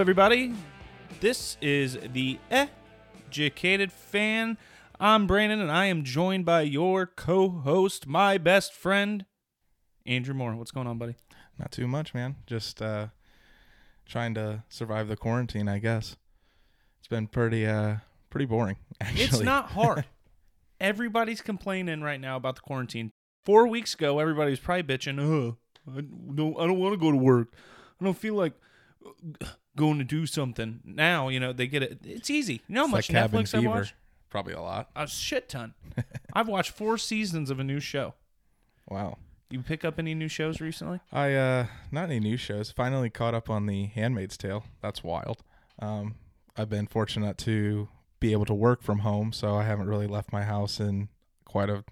Everybody. This is the Educated Fan. I'm Brandon, and I am joined by your co-host, my best friend, Andrew Moore. What's going on, buddy? Not too much, man. Just uh trying to survive the quarantine, I guess. It's been pretty uh pretty boring, actually. It's not hard. Everybody's complaining right now about the quarantine. Four weeks ago, everybody was probably bitching. Oh, I don't, I don't want to go to work. I don't feel like uh, going to do something. Now, you know, they get it. It's easy. You know how It's much like Cabin Netflix I Fever. watch? Probably a lot. A shit ton. I've watched four seasons of a new show. Wow. You pick up any new shows recently? I uh not any new shows. Finally caught up on the Handmaid's Tale. That's wild. Um I've been fortunate to be able to work from home, so I haven't really left my house in quite a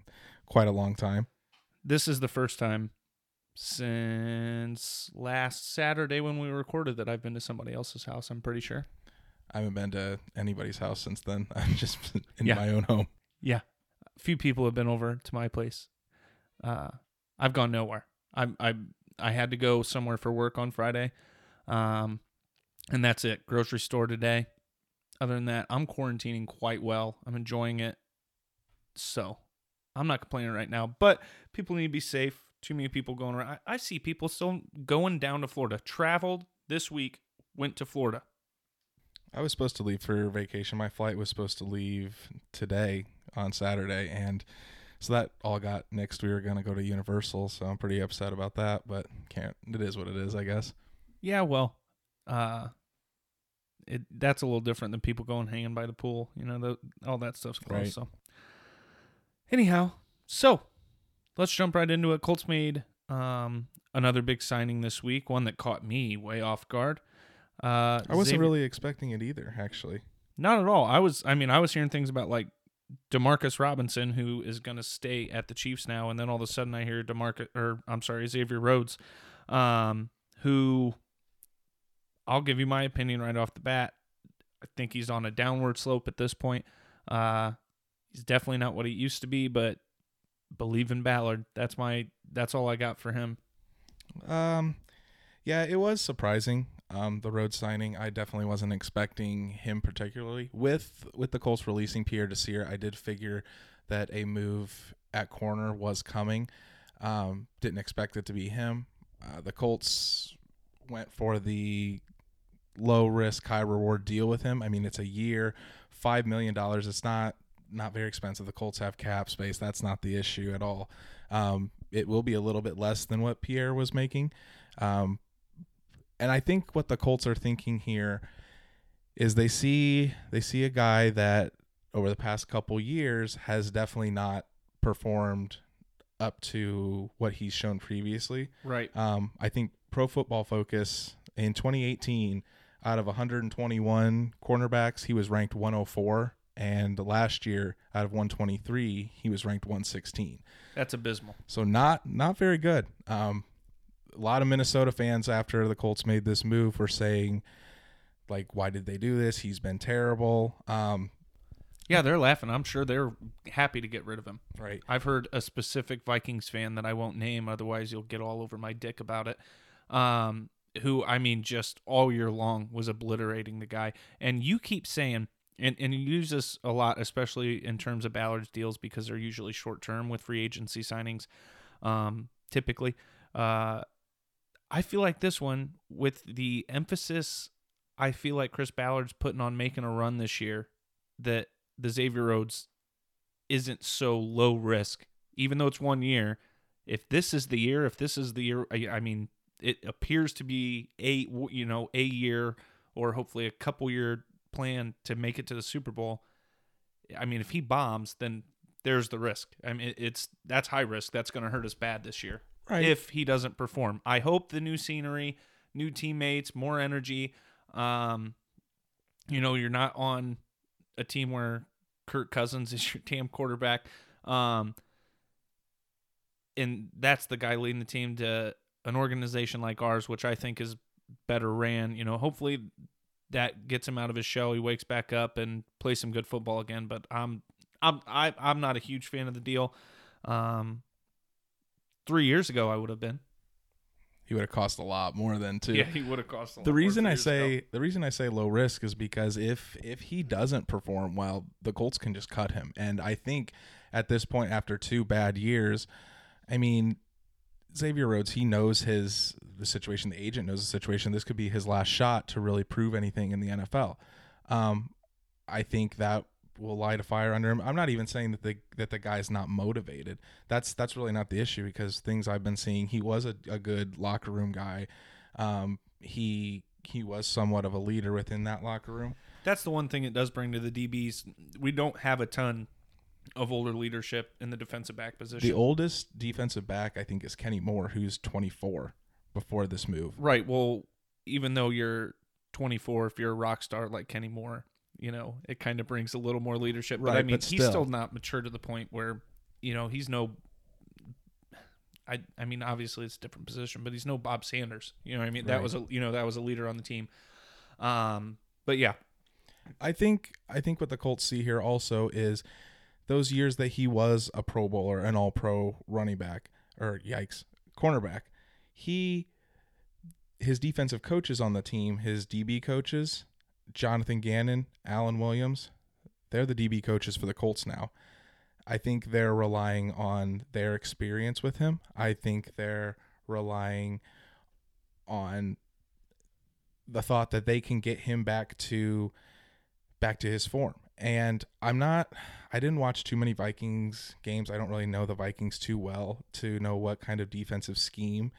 quite a long time. This is the first time since last Saturday when we recorded that I've been to somebody else's house. I'm pretty sure. I haven't been to anybody's house since then. I've just been in Yeah. my own home. Yeah, a few people have been over to my place. Uh, I've gone nowhere. I I I had to go somewhere for work on Friday, um, and that's it. Grocery store today. Other than that, I'm quarantining quite well. I'm enjoying it. So, I'm not complaining right now. But people need to be safe. Too many people going around. I, I see people still going down to Florida. Traveled this week. Went to Florida. I was supposed to leave for vacation. My flight was supposed to leave today on Saturday, and so that all got nixed. We were gonna go to Universal, so I'm pretty upset about that. But can't. It is what it is, I guess. Yeah, well, uh, it that's a little different than people going hanging by the pool. You know, the, all that stuff's closed. Right. So, anyhow, so let's jump right into it. Colts made um another big signing this week, one that caught me way off guard. Uh, I wasn't Xavier- really expecting it either, actually. not at all. I was. I mean, I was hearing things about like Demarcus Robinson, who is going to stay at the Chiefs now, and then all of a sudden I hear Demarcus, or I'm sorry, Xavier Rhodes, um, who I'll give you my opinion right off the bat. I think he's on a downward slope at this point. Uh, he's definitely not what he used to be, but believe in Ballard. That's my. That's all I got for him. Um, yeah, it was surprising. Um, the Rhodes signing, I definitely wasn't expecting him particularly. With with the Colts releasing Pierre Desir, I did figure that a move at corner was coming. Um, didn't expect it to be him. Uh, the Colts went for the low risk, high reward deal with him. I mean, it's a year, five million dollars. It's not not very expensive. The Colts have cap space. That's not the issue at all. Um, it will be a little bit less than what Pierre was making. Um, and I think what the Colts are thinking here is they see they see a guy that over the past couple years has definitely not performed up to what he's shown previously. Right. Um, I think Pro Football Focus in 2018, out of 121 cornerbacks, he was ranked 104, and last year, out of 123, he was ranked 116. That's abysmal. So not not very good. Um, a lot of Minnesota fans after the Colts made this move were saying, like, why did they do this? He's been terrible. Um, Yeah, they're laughing. I'm sure they're happy to get rid of him. right. I've heard a specific Vikings fan that I won't name, otherwise you'll get all over my dick about it. Um, who I mean, just all year long was obliterating the guy. And you keep saying, and and you use this a lot, especially in terms of Ballard's deals because they're usually short term with free agency signings. Um, typically, uh, I feel like this one with the emphasis. I feel like Chris Ballard's putting on making a run this year. That the Xavier Rhodes isn't so low risk, even though it's one year. If this is the year, if this is the year, I, I mean, it appears to be a you know a year or hopefully a couple year plan to make it to the Super Bowl. I mean, if he bombs, then there's the risk. I mean, it's that's high risk. That's going to hurt us bad this year Right. if he doesn't perform. I hope the new scenery, new teammates, more energy. Um, you know, you're not on a team where Kirk Cousins is your damn quarterback. Um, and that's the guy leading the team to an organization like ours, which I think is better ran. You know, hopefully that gets him out of his shell. He wakes back up and plays some good football again. But I'm I'm I, I'm not a huge fan of the deal. Um, three years ago, I would have been. he would have cost a lot more than two. Yeah, he would have cost a lot. the reason I say ago. the reason I say low risk is because if if he doesn't perform well, the Colts can just cut him. And I think at this point, after two bad years, I mean, Xavier Rhodes, he knows his the situation. The agent knows the situation. This could be his last shot to really prove anything in the NFL. Um, I think that will light a fire under him. I'm not even saying that the that the guy's not motivated. That's that's really not the issue because things I've been seeing, he was a, a good locker room guy. Um, he he was somewhat of a leader within that locker room. that's the one thing it does bring to the DBs. We don't have a ton of older leadership in the defensive back position. The oldest defensive back I think is Kenny Moore, who's 24 before this move. right. Well, even though you're 24, if you're a rock star like Kenny Moore, you know it kind of brings a little more leadership. But I mean, but he's still. still not mature to the point where you know he's no. I I mean, obviously it's a different position, but he's no Bob Sanders. You know, what I mean that was a you know that was a leader on the team. Um, but yeah, I think I think what the Colts see here also is those years that he was a Pro Bowler, an All Pro running back, or yikes, cornerback. He his defensive coaches on the team, his DB coaches, Jonathan Gannon, Alan Williams, they're the DB coaches for the Colts now. I think they're relying on their experience with him. I think they're relying on the thought that they can get him back to back to his form. And I'm not I didn't watch too many Vikings games. I don't really know the Vikings too well to know what kind of defensive scheme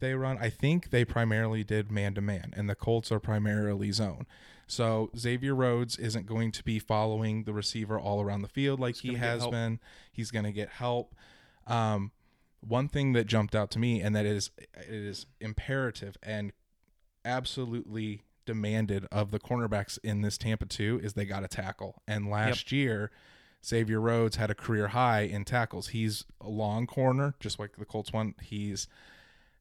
they run. I think they primarily did man to man and the Colts are primarily zone. So Xavier Rhodes isn't going to be following the receiver all around the field like he has been. He's going to get help. Um, one thing that jumped out to me and that is it is imperative and absolutely demanded of the cornerbacks in this Tampa 2 is they got to tackle. And last year, Xavier Rhodes had a career high in tackles. He's a long corner, just like the Colts one. He's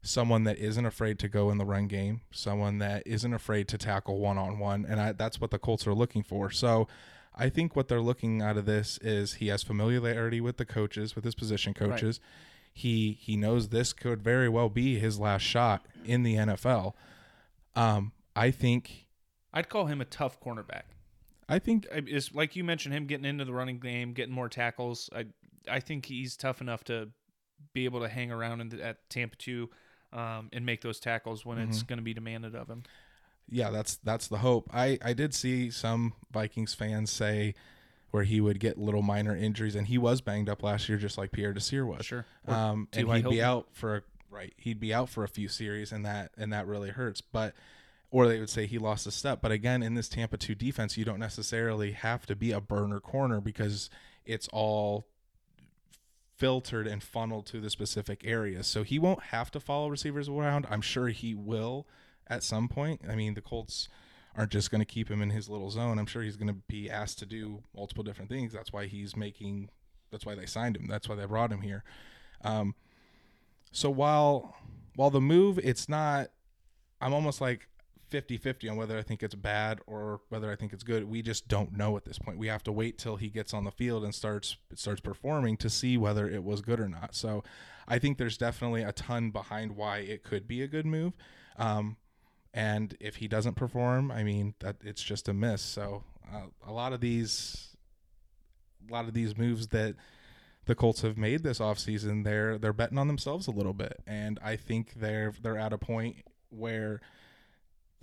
someone that isn't afraid to go in the run game, someone that isn't afraid to tackle one on one, and I, that's what the Colts are looking for. So, I think what they're looking out of this is he has familiarity with the coaches, with his position coaches. He he knows this could very well be his last shot in the NFL. Um, I think I'd call him a tough cornerback. I think Is like you mentioned him getting into the running game, getting more tackles. I I think he's tough enough to be able to hang around in the, at Tampa two. Um, and make those tackles when it's going to be demanded of him. yeah, that's that's the hope. I I did see some Vikings fans say where he would get little minor injuries, and he was banged up last year, just like Pierre Desir was. Sure. Um, and he'd be out for a, right. He'd be out for a few series, and that and that really hurts. But or they would say he lost a step. But again, in this Tampa two defense, you don't necessarily have to be a burner corner because it's all filtered and funneled to the specific areas. So he won't have to follow receivers around. I'm sure he will at some point. I mean, the Colts aren't just going to keep him in his little zone. I'm sure he's going to be asked to do multiple different things. That's why he's making. That's why they signed him. That's why they brought him here. Um, so while while the move, it's not. I'm almost like 50-50 on whether I think it's bad or whether I think it's good. We just don't know at this point. We have to wait till he gets on the field and starts starts performing to see whether it was good or not. So I think there's definitely a ton behind why it could be a good move. Um, and if he doesn't perform, I mean that it's just a miss. So uh, a lot of these, a lot of these moves that the Colts have made this offseason, they're they're betting on themselves a little bit, and I think they're they're at a point where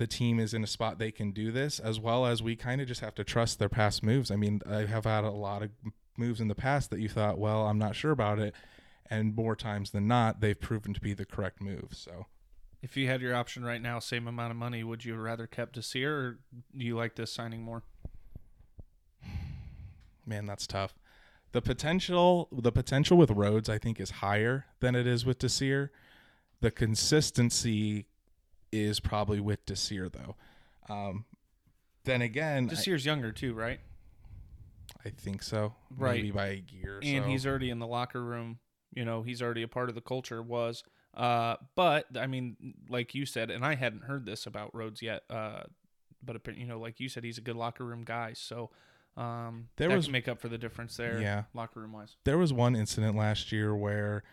the team is in a spot they can do this, as well as we kind of just have to trust their past moves. I mean, I have had a lot of moves in the past that you thought, well, I'm not sure about it, and more times than not, they've proven to be the correct move. So. If you had your option right now, same amount of money, would you rather kept Desir or do you like this signing more? Man, that's tough. The potential, the potential with Rhodes, I think, is higher than it is with Desir. The consistency is probably with Desir, though. Um, then again, I, Desir's younger too, right? I think so. Right. Maybe by a year. Or and so. he's already in the locker room. You know, he's already a part of the culture. Was, uh, but I mean, like you said, and I hadn't heard this about Rhodes yet. Uh, but you know, like you said, he's a good locker room guy. So, um, There that was- make up for the difference there. Yeah. locker room wise. there was one incident last year where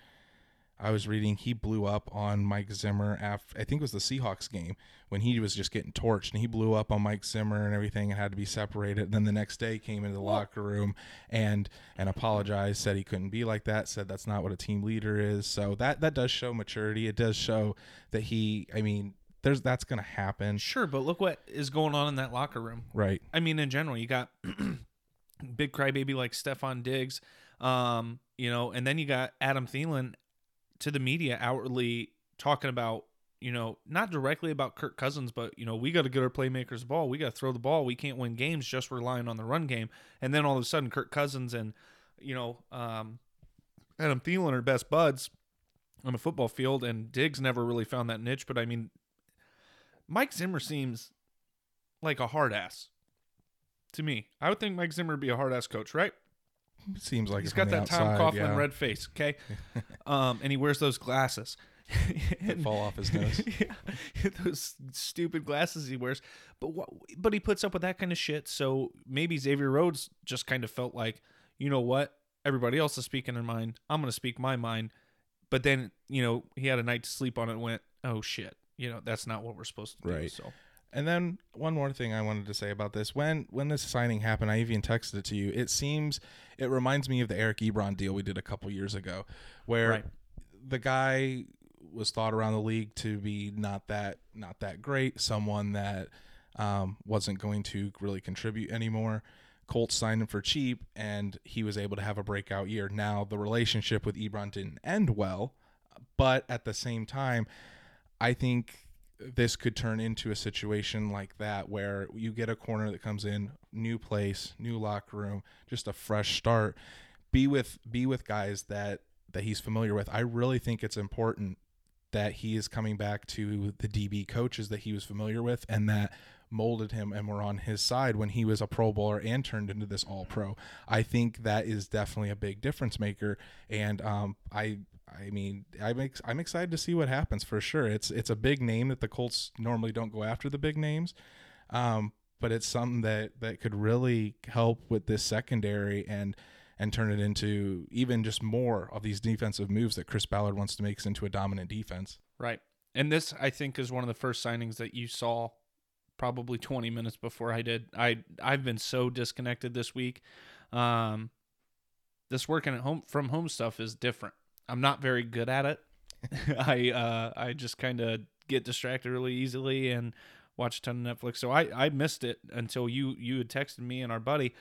I was reading he blew up on Mike Zimmer after I think it was the Seahawks game when he was just getting torched and he blew up on Mike Zimmer and everything and had to be separated. And then the next day came into the locker room and and apologized, said he couldn't be like that, said that's not what a team leader is. So that that does show maturity. It does show that he I mean there's that's going to happen. Sure, but look what is going on in that locker room. Right. I mean, in general, you got big crybaby like Stefon Diggs, um, you know, and then you got Adam Thielen to the media outwardly talking about, you know, not directly about Kirk Cousins, but you know, we got to get our playmakers the ball. We got to throw the ball. We can't win games just relying on the run game. And then all of a sudden, Kirk Cousins and you know, um, Adam Thielen are best buds on a football field, and Diggs never really found that niche. But I mean, Mike Zimmer seems like a hard ass to me. I would think Mike Zimmer would be a hard ass coach, right? Seems like he's got that Tom outside, Coughlin yeah. red face, okay? um, and he wears those glasses. that And- fall off his nose. yeah, those stupid glasses he wears. But what? But he puts up with that kind of shit. So maybe Xavier Rhodes just kind of felt like, you know what? Everybody else is speaking their mind. I'm going to speak my mind. But then, you know, he had a night to sleep on it and went, oh shit. You know, that's not what we're supposed to do. Right. So And then one more thing I wanted to say about this: when when this signing happened, I even texted it to you. It seems it reminds me of the Eric Ebron deal we did a couple years ago, where Right. the guy was thought around the league to be not that not that great, someone that um, wasn't going to really contribute anymore. Colts signed him for cheap, and he was able to have a breakout year. Now the relationship with Ebron didn't end well, but at the same time, I think this could turn into a situation like that where you get a corner that comes in, new place, new locker room, just a fresh start. Be with be with guys that that he's familiar with. I really think it's important that he is coming back to the DB coaches that he was familiar with and that molded him and were on his side when he was a pro bowler and turned into this all pro. I think that is definitely a big difference maker and um I I mean, I'm ex- I'm excited to see what happens for sure. It's it's a big name that the Colts normally don't go after the big names, um, but it's something that that could really help with this secondary and and turn it into even just more of these defensive moves that Chris Ballard wants to make into a dominant defense. Right. And this, I think, is one of the first signings that you saw probably 20 minutes before I did. I I've been so disconnected this week. Um, this working at home from home stuff is different. I'm not very good at it. I uh, I just kind of get distracted really easily and watch a ton of Netflix. So I I missed it until you you had texted me and our buddy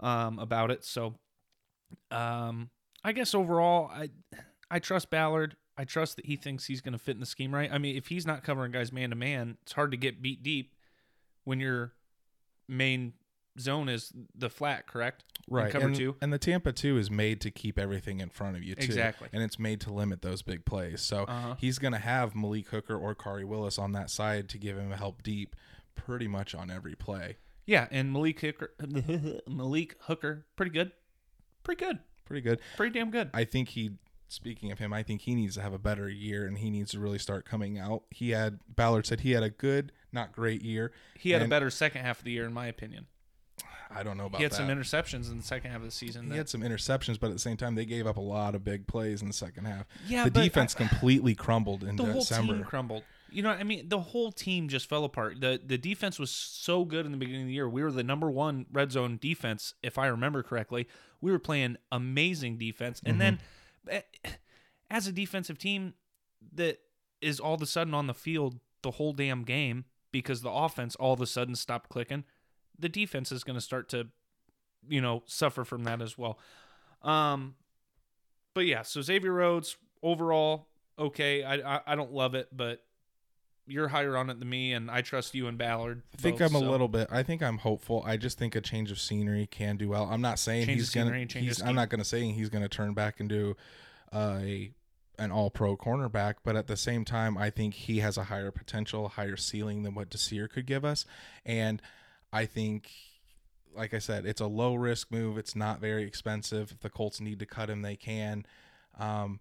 um, about it. So um, I guess overall I I trust Ballard. I trust that he thinks he's going to fit in the scheme right. I mean, if he's not covering guys man to man, it's hard to get beat deep when your main zone is the flat, correct? In cover and, two. and the Tampa two is made to keep everything in front of you too. Exactly. and it's made to limit those big plays. So Uh-huh. he's going to have Malik Hooker or Khari Willis on that side to give him help deep, pretty much on every play. Yeah, and Malik Hooker, Malik Hooker, pretty good, pretty good, Pretty good. pretty damn good. I think he. Speaking of him, I think he needs to have a better year and he needs to really start coming out. He had Ballard said he had a good, not great year. He had a better second half of the year, in my opinion. I don't know about that. He had that. some interceptions in the second half of the season. he had some interceptions, but at the same time, they gave up a lot of big plays in the second half. Yeah, the defense I- completely crumbled in the whole December. team crumbled. You know, I mean, the whole team just fell apart. the The defense was so good in the beginning of the year. We were the number one red zone defense, if I remember correctly. We were playing amazing defense, and then eh, as a defensive team that is all of a sudden on the field the whole damn game because the offense all of a sudden stopped clicking, the defense is going to start to, you know, suffer from that as well. Um, but yeah, so Xavier Rhodes overall okay. I I, I don't love it, but you're higher on it than me, and I trust you and Ballard. I think both, I'm a little bit. I think I'm hopeful. I just think a change of scenery can do well. I'm not saying Change he's gonna. He's. I'm not going to say he's going to turn back into uh, a an All Pro cornerback, but at the same time, I think he has a higher potential, higher ceiling than what Desir could give us, and I think. Like I said, it's a low risk move. It's not very expensive. If the Colts need to cut him, they can. Um,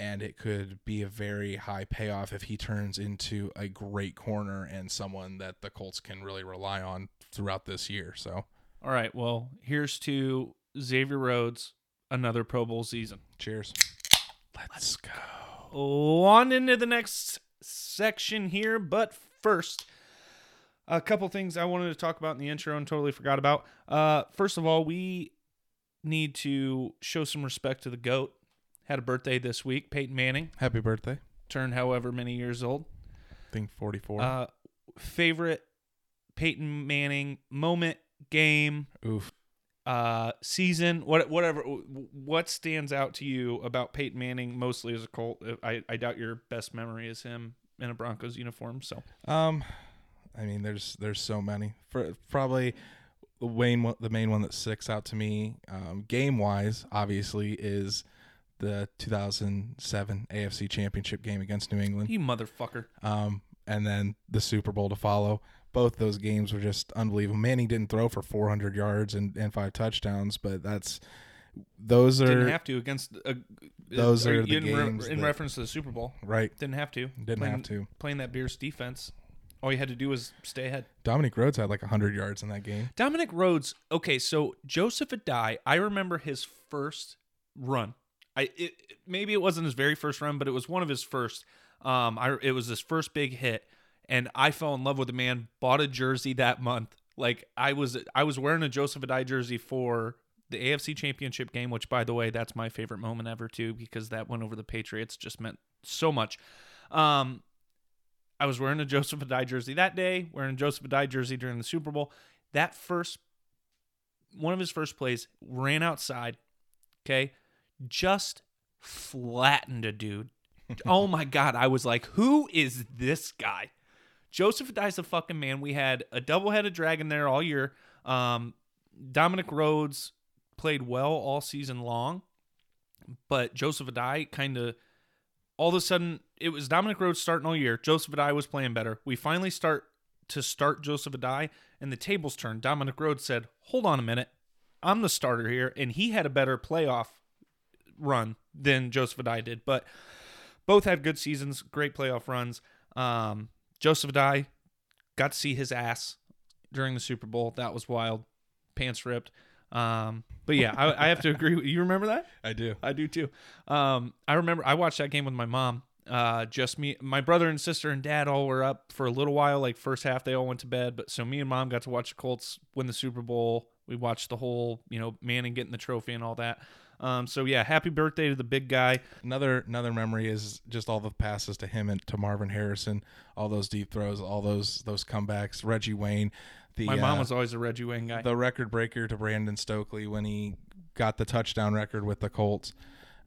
and it could be a very high payoff if he turns into a great corner and someone that the Colts can really rely on throughout this year. So, All right, well, here's to Xavier Rhodes, another Pro Bowl season. cheers. Let's go. on into the next section here, but first, a couple things I wanted to talk about in the intro and totally forgot about. Uh, first of all, we need to show some respect to the goat. Had a birthday this week. Peyton Manning Happy birthday. turned however many years old. I think 44. Uh, favorite Peyton Manning moment, game, Oof. uh, season, what, whatever. What stands out to you about Peyton Manning, mostly as a Colt? I, I doubt your best memory is him in a Broncos uniform. So Um, I mean, there's there's so many. For probably the Wayne, the main one that sticks out to me, um, game wise, obviously, is the 2007 AFC Championship game against New England. you motherfucker. Um, and then the Super Bowl to follow. Both those games were just unbelievable. Manning didn't throw for 400 yards and, and five touchdowns, but that's those are Didn't have to against. Uh, Those uh, are the in, re- games in that- reference to the Super Bowl. right. Didn't have to. Didn't playing, have to. Playing that Bears defense, all you had to do was stay ahead. Dominic Rhodes had like 100 yards in that game. Dominic Rhodes. Okay, so Joseph Addai. I remember his first run. I it, maybe it wasn't his very first run, but it was one of his first. Um, I it was his first big hit, and I fell in love with the man. Bought a jersey that month. Like I was I was wearing a Joseph Addai jersey for the AFC Championship game, which by the way, that's my favorite moment ever too, because that went over the Patriots just meant so much. Um, I was wearing a Joseph Addai jersey that day, wearing a Joseph Addai jersey during the Super Bowl. That first, one of his first plays, ran outside, okay, just flattened a dude. oh my God. I was like, who is this guy? Joseph Addai's the fucking man. We had a double headed dragon there all year. Um, Dominic Rhodes played well all season long, but Joseph Adai kind of all of a sudden it was Dominic Rhodes starting all year. Joseph Addai was playing better. We finally start to start Joseph Addai, and the tables turned. Dominic Rhodes said, "Hold on a minute, I'm the starter here," and he had a better playoff run than Joseph Addai did. But both had good seasons, great playoff runs. Um, Joseph Addai got to see his ass during the Super Bowl. That was wild, pants ripped. Um, but yeah, I, I have to agree. with You remember that? I do. I do too. Um, I remember I watched that game with my mom. Uh, just me, my brother and sister and dad all were up for a little while. Like first half, they all went to bed. But so me and mom got to watch the Colts win the Super Bowl. We watched the whole, you know, Manning getting the trophy and all that. Um, so yeah, happy birthday to the big guy. Another another memory is just all the passes to him and to Marvin Harrison, all those deep throws, all those those comebacks. Reggie Wayne, the My mom uh, was always a Reggie Wayne guy. the record breaker to Brandon Stokley when he got the touchdown record with the Colts.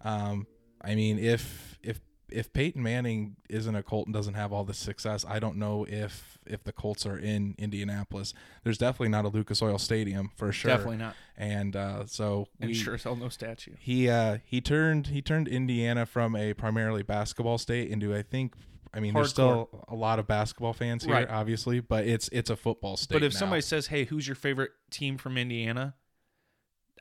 Um, I mean, if if if Peyton Manning isn't a Colt and doesn't have all this success, I don't know if if the Colts are in Indianapolis. There's definitely not a Lucas Oil Stadium for sure. Definitely not. And uh, so And we, sure as hell no statue. he uh, he turned he turned Indiana from a primarily basketball state into I think. I mean, there's Hardcore. still a lot of basketball fans here, Right. obviously, but it's it's a football state. But if now. somebody says, "Hey, who's your favorite team from Indiana?"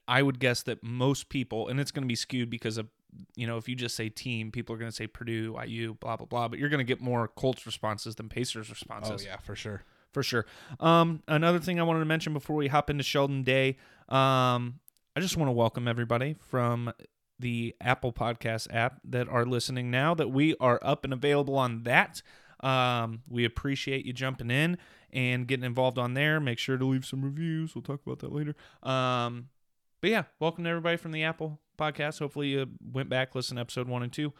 I would guess that most people, and it's going to be skewed because of, you know, if you just say team, people are going to say Purdue, IU, blah blah blah. But you're going to get more Colts responses than Pacers responses. oh responses yeah, for sure. for sure. Um, another thing I wanted to mention before we hop into Sheldon Day, um, I just want to welcome everybody from the Apple Podcast app that are listening now. That we are up and available on that. Um, we appreciate you jumping in and getting involved on there. Make sure to leave some reviews. We'll talk about that later. Um, but yeah, welcome to everybody from the Apple Podcast. Hopefully you went back listen to episode one and two.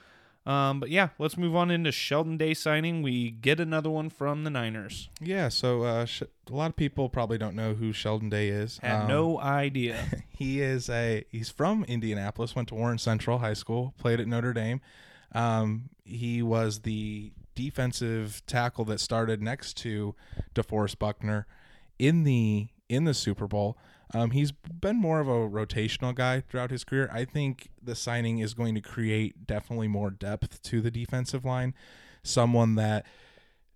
Um, but yeah, let's move on into Sheldon Day signing. We get another one from the Niners. Yeah, so uh, sh- a lot of people probably don't know who Sheldon Day is. Had Um, no idea. he is a he's from Indianapolis. Went to Warren Central High School. Played at Notre Dame. Um, he was the defensive tackle that started next to DeForest Buckner in the in the Super Bowl. Um, he's been more of a rotational guy throughout his career. I think the signing is going to create definitely more depth to the defensive line. Someone that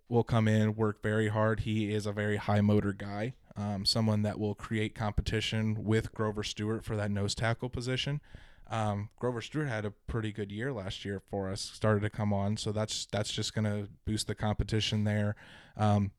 will come in, work very hard. He is a very high motor guy. Um, someone that will create competition with Grover Stewart for that nose tackle position. Um, Grover Stewart had a pretty good year last year for us. Started to come on, so that's that's just going to boost the competition there. Um,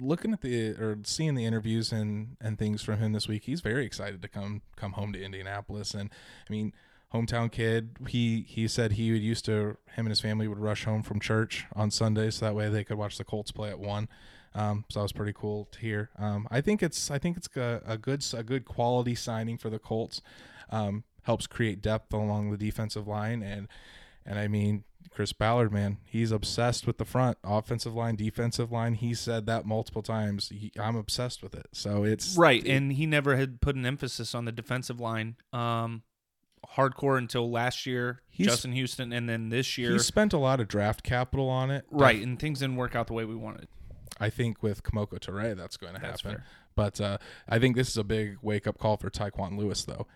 looking at the or seeing the interviews and and things from him this week, he's very excited to come come home to Indianapolis. And I mean, hometown kid. He he said he would used to him and his family would rush home from church on Sunday so that way they could watch the Colts play at one. Um, so that was pretty cool to hear. Um, I think it's I think it's a, a good a good quality signing for the Colts. Um, helps create depth along the defensive line and and I mean Chris Ballard, man, he's obsessed with the front, offensive line, defensive line. He said that multiple times. He, I'm obsessed with it. So it's right, it, and he never had put an emphasis on the defensive line. Um, hardcore until last year, Justin Houston, and then this year, he spent a lot of draft capital on it. right, and things didn't work out the way we wanted. I think with Kemoko Turay, that's going to happen. But uh, I think this is a big wake up call for Tyquan Lewis, though.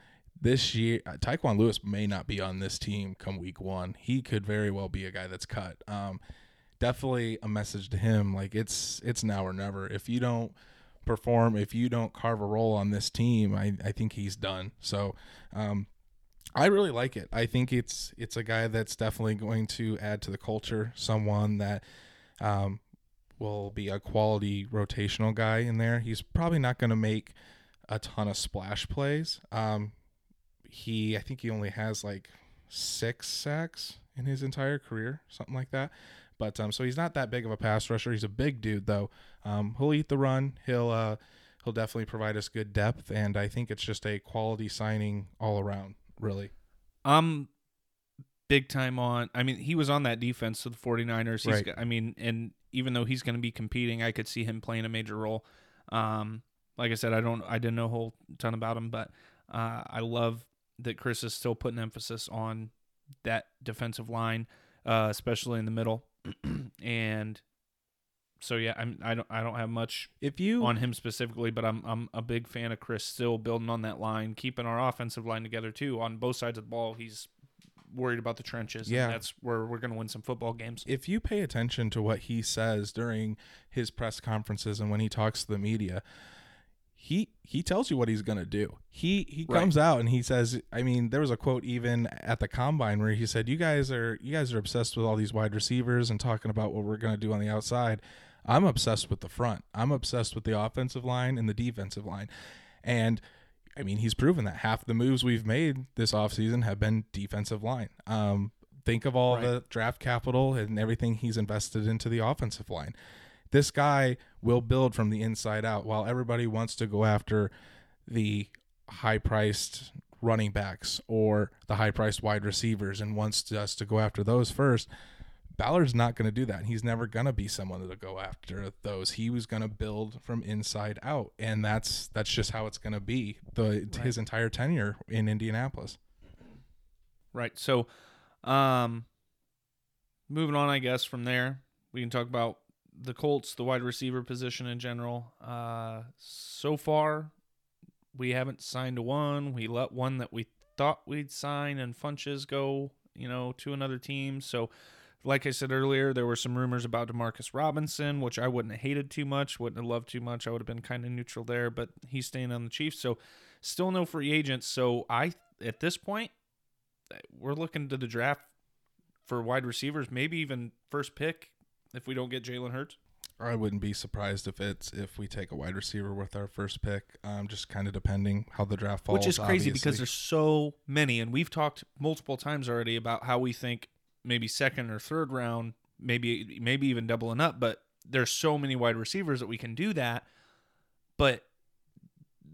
This year, uh, Tyquan Lewis may not be on this team come week one. He could very well be a guy that's cut. Um, definitely a message to him, like it's it's now or never. If you don't perform, if you don't carve a role on this team, I, I think he's done. So um, I really like it. I think it's it's a guy that's definitely going to add to the culture. Someone that um, will be a quality rotational guy in there. He's probably not going to make a ton of splash plays. Um, he, I think he only has like six sacks in his entire career, something like that. But um, so he's not that big of a pass rusher. He's a big dude though. Um, he'll eat the run. He'll uh, he'll definitely provide us good depth, and I think it's just a quality signing all around. Really, I'm big time on. I mean, he was on that defense of the 49ers. He's Right. I mean, and even though he's going to be competing, I could see him playing a major role. Um, like I said, I don't, I didn't know a whole ton about him, but uh, I love that Chris is still putting emphasis on that defensive line, uh, especially in the middle. and so yeah, I'm, I don't, I don't have much if you on him specifically, but I'm I'm a big fan of Chris still building on that line, keeping our offensive line together too. On both sides of the ball, he's worried about the trenches. Yeah. and that's where we're going to win some football games. if you pay attention to what he says during his press conferences and when he talks to the media, he he tells you what he's gonna do. He he Right. comes out and he says, I mean, there was a quote even at the combine where he said, "You guys are you guys are obsessed with all these wide receivers and talking about what we're gonna do on the outside. I'm obsessed with the front. I'm obsessed with the offensive line and the defensive line." And I mean, he's proven that half the moves we've made this offseason have been defensive line. Um, think of all Right. the draft capital and everything he's invested into the offensive line. This guy will build from the inside out while everybody wants to go after the high priced running backs or the high priced wide receivers and wants us to go after those first. Ballard's not going to do that. He's never going to be someone to go after those. He was going to build from inside out, and that's that's just how it's going to be the his entire tenure in Indianapolis. Right. So, um, moving on, I guess from there we can talk about the Colts, the wide receiver position in general. Uh, so far, we haven't signed one. We let one that we thought we'd sign and Funchess go, you know, to another team. So, like I said earlier, there were some rumors about Demarcus Robinson, which I wouldn't have hated too much, wouldn't have loved too much. I would have been kind of neutral there, but he's staying on the Chiefs. So, still no free agents. So, I, at this point, we're looking to the draft for wide receivers, maybe even first pick if we don't get Jalen Hurts. I wouldn't be surprised if it's if we take a wide receiver with our first pick. Um, just kind of depending how the draft falls. Which is crazy obviously. because there's so many, and we've talked multiple times already about how we think maybe second or third round, maybe maybe even doubling up. But there's so many wide receivers that we can do that. But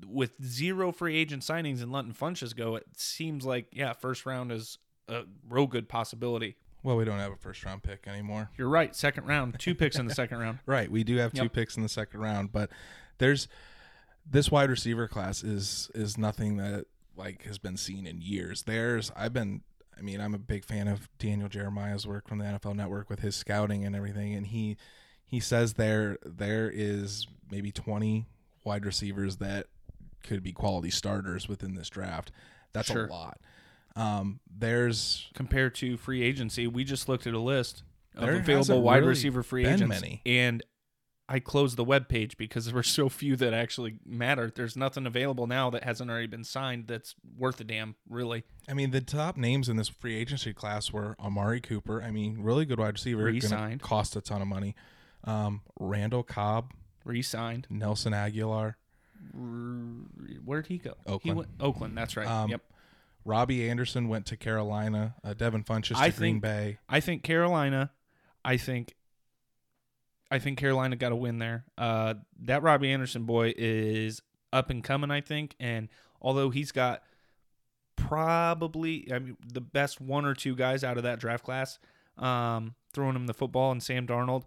with zero free agent signings and letting Funchess go, it seems like yeah, first round is a real good possibility. Well, we don't have a first round pick anymore. You're right, second round, two picks in the second round. Right. We do have two Yep. picks in the second round, but there's this wide receiver class is is nothing that like has been seen in years. There's I've been I mean, I'm a big fan of Daniel Jeremiah's work from the NFL network with his scouting and everything and he he says there there is maybe 20 wide receivers that could be quality starters within this draft. That's Sure. a lot. Um there's compared to free agency, we just looked at a list of There available wide really receiver free agents, many. and I closed the web page because there were so few that actually mattered. There's nothing available now that hasn't already been signed that's worth a damn, really. I mean, the top names in this free agency class were Amari Cooper. I mean, really good wide receiver. Re-signed. Cost a ton of money. Um, Randall Cobb, Re-signed. Nelson Agholor, Where'd he go? He Oakland. went Oakland. That's right. Um, yep. Robbie Anderson went to Carolina. Uh, Devin Funchess to I Green think- Bay. I think Carolina. I think. I think Carolina got a win there. Uh, that Robbie Anderson boy is up and coming. I think, and although he's got probably I mean the best one or two guys out of that draft class, um, throwing him the football and Sam Darnold.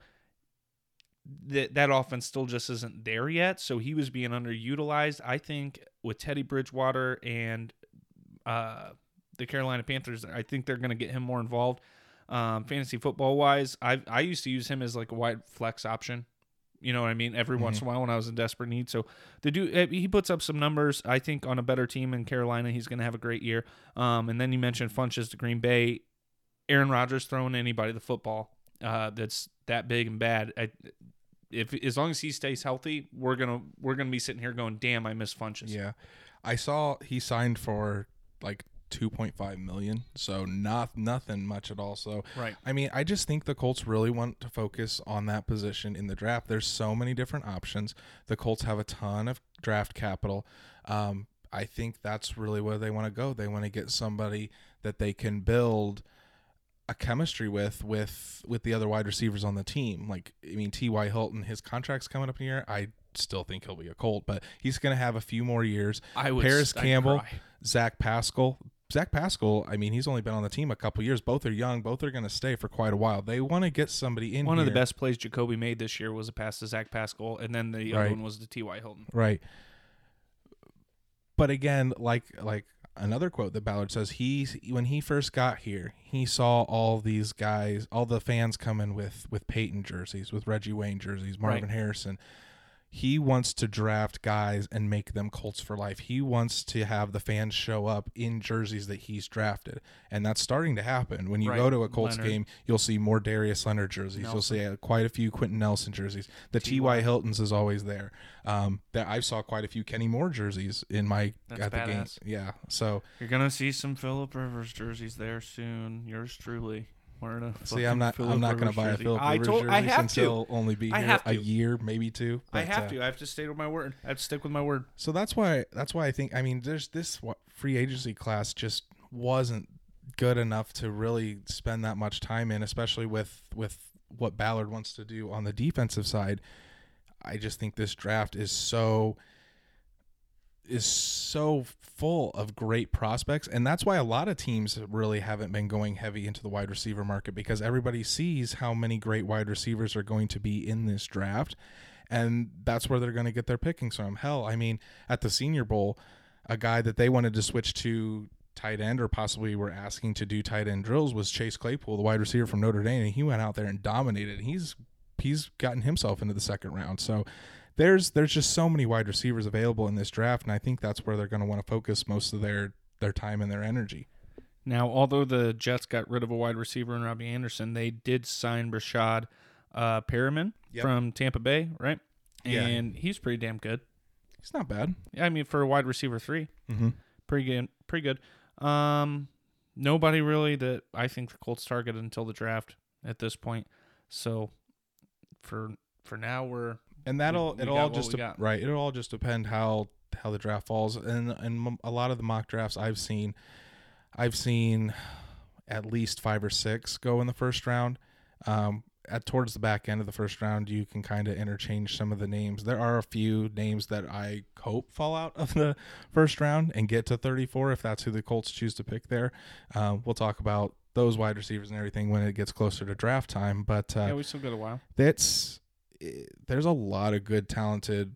That that offense still just isn't there yet, so he was being underutilized. I think with Teddy Bridgewater and uh, the Carolina Panthers, I think they're going to get him more involved. Um, fantasy football wise, I I used to use him as like a wide flex option. You know what I mean? Every once in a while when I was in desperate need. So the dude, he puts up some numbers. I think on a better team in Carolina, he's going to have a great year. Um, and then you mentioned Funchess to Green Bay. Aaron Rodgers throwing anybody the football uh, that's that big and bad. I, if as long as he stays healthy, we're gonna we're gonna be sitting here going, "Damn, I miss Funchess." Yeah, I saw he signed for like 2.5 million, so not nothing much at all. So Right. I mean, I just think the Colts really want to focus on that position in the draft. There's so many different options. The Colts have a ton of draft capital. Um, I think that's really where they want to go. They want to get somebody that they can build a chemistry with with with the other wide receivers on the team. Like I mean, T.Y. Hilton, his contract's coming up in here. I still think he'll be a Colt, but he's going to have a few more years. I would. Paris I'd Campbell, cry. Zach Pascal. Zach Pascal, I mean, he's only been on the team a couple years. Both are young. Both are going to stay for quite a while. They want to get somebody in One of the best plays Jacoby made this year was a pass to Zach Pascal, and then the Right. other one was to T.Y. Hilton. Right. But again, like like another quote that Ballard says, he when he first got here, he saw all these guys, all the fans coming with with Peyton jerseys, with Reggie Wayne jerseys, Marvin Harrison. He wants to draft guys and make them Colts for life. He wants to have the fans show up in jerseys that he's drafted, and that's starting to happen. When you Right. go to a Colts Leonard. game, you'll see more Darius Leonard jerseys. You'll see uh, quite a few Quenton Nelson jerseys. The T.Y. Hiltons is always there. Um, that I saw quite a few Kenny Moore jerseys in my That's at the game. Yeah, so You're gonna see some Philip Rivers jerseys there soon. Yours truly. Wearing a see, I'm not Phillip I'm not going to buy a jersey. Philip I Rivers told- jersey I have since to. he'll only be I here have a to. year, maybe two. I but, have uh, to. I have to stay with my word. I have to stick with my word. So that's why that's why I think I mean there's this wa- free agency class just wasn't good enough to really spend that much time in, especially with with what Ballard wants to do on the defensive side. I just think this draft is so is so full of great prospects and that's why a lot of teams really haven't been going heavy into the wide receiver market because everybody sees how many great wide receivers are going to be in this draft and that's where they're going to get their pickings from. Hell, I mean, at the Senior Bowl, a guy that they wanted to switch to tight end or possibly were asking to do tight end drills was Chase Claypool, the wide receiver from Notre Dame, and he went out there and dominated. He's he's gotten himself into the second round. So there's there's just so many wide receivers available in this draft, and I think that's where they're going to want to focus most of their their time and their energy. Now, although the Jets got rid of a wide receiver in Robbie Anderson, they did sign Breshad uh, Perriman Yep. from Tampa Bay, right? Yeah. And he's pretty damn good. He's not bad. I mean, for a wide receiver three, Mm-hmm. pretty good. Pretty good. Um, nobody really that I think the Colts targeted until the draft at this point. So for for now, we're and that'll we it'll all just de- right it'll all just depend how how the draft falls. And and a lot of the mock drafts i've seen i've seen at least five or six go in the first round. Um at towards the back end of the first round you can kind of interchange some of the names. There are a few names that i hope fall out of the first round and get to 34 if that's who the colts choose to pick there. Um, we'll talk about those wide receivers and everything when it gets closer to draft time but uh, yeah, we still got a while. that's there's a lot of good talented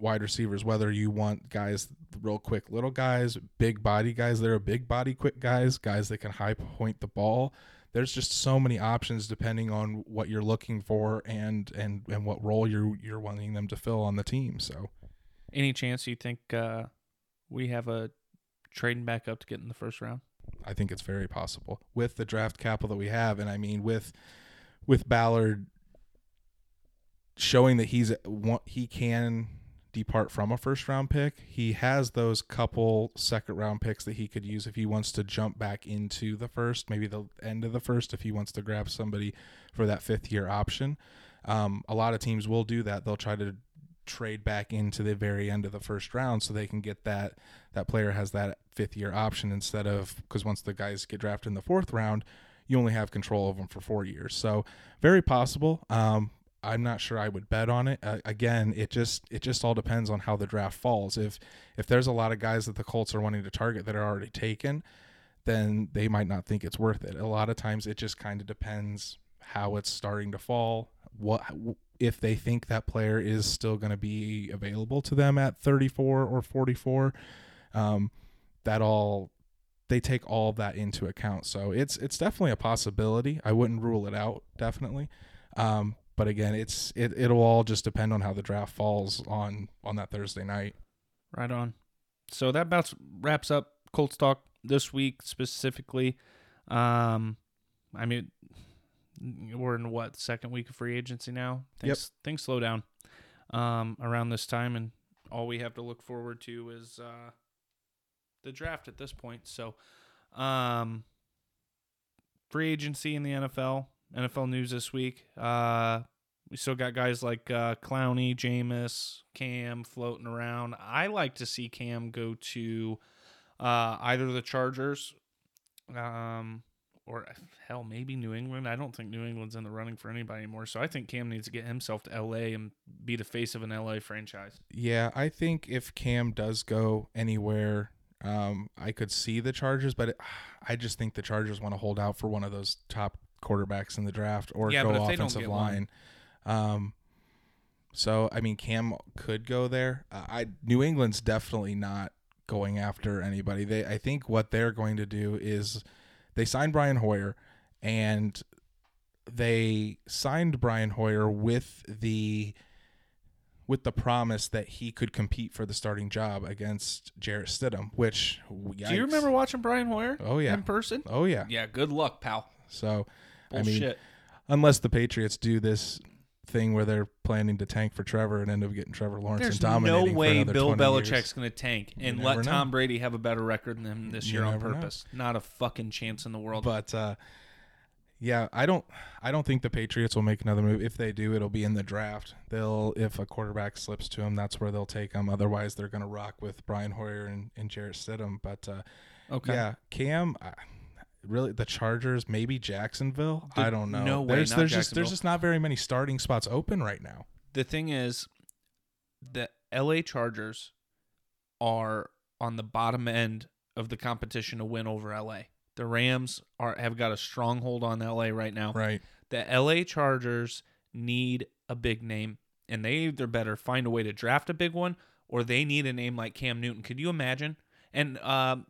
wide receivers whether you want guys real quick little guys big body guys that are big body quick guys guys that can high point the ball. There's just so many options depending on what you're looking for and and and what role you're you're wanting them to fill on the team so. Any chance you think uh, we have a trading back up to get in the first round? I think it's very possible. With the draft capital that we have, and I mean with with Ballard showing that he's he can depart from a first round pick. He has those couple second round picks that he could use if he wants to jump back into the first, maybe the end of the first, if he wants to grab somebody for that fifth year option. Um, a lot of teams will do that. They'll try to trade back into the very end of the first round so they can get that that player has that fifth year option instead of because once the guys get drafted in the fourth round you only have control of them for four years so very possible um i'm not sure i would bet on it. Uh, again it just it just all depends on how the draft falls. If if there's a lot of guys that the colts are wanting to target that are already taken then they might not think it's worth it. A lot of times it just kind of depends how it's starting to fall what if they think that player is still going to be available to them at 34 or 44 um, that all they take all that into account. So it's it's definitely a possibility. I wouldn't rule it out definitely. Um, but again it's it, it'll all just depend on how the draft falls on on that thursday night Right on. So that about wraps up Colts talk this week specifically. Um, I mean, we're in what second week of free agency now. Things, Things slow down um, around this time, and all we have to look forward to is uh, the draft at this point. So, um, free agency in the NFL. NFL news this week. Uh, we still got guys like uh, Clowney, Jameis, Cam floating around. I like to see Cam go to uh, either the Chargers um, or hell, maybe New England. I don't think New England's in the running for anybody anymore. So I think Cam needs to get himself to LA and be the face of an LA franchise. Yeah, I think if Cam does go anywhere, um, I could see the Chargers, but it, I just think the Chargers want to hold out for one of those top quarterbacks in the draft or Yeah, go but if they don't offensive line. Um, so I mean, Cam could go there. Uh, I New England's definitely not going after anybody. They I think what they're going to do is they signed Brian Hoyer and they signed Brian Hoyer with the with the promise that he could compete for the starting job against Jarrett Stidham, which Do you remember watching Brian Hoyer Oh yeah. in person? Oh yeah. Yeah, good luck, pal. So I mean, unless the Patriots do this thing where they're planning to tank for Trevor and end up getting Trevor Lawrence There's and no dominating for way Bill Belichick's going to tank and let know. Tom Brady have a better record than him this You year on never know. purpose. Not a fucking chance in the world. But uh, yeah, I don't I don't think the Patriots will make another move. If they do, it'll be in the draft. They'll if a quarterback slips to them, that's where they'll take him. Otherwise, they're going to rock with Brian Hoyer and, and Jarrett Stidham. But uh, okay. yeah, Cam. I, Really, the Chargers, maybe Jacksonville. I don't know. no way, there's there's just there's just not very many starting spots open right now. The thing is, the LA Chargers are on the bottom end of the competition to win over LA. The Rams are have got a stronghold on LA right now. Right. The LA Chargers need a big name, and they either better find a way to draft a big one or they need a name like Cam Newton. Could you imagine? And um,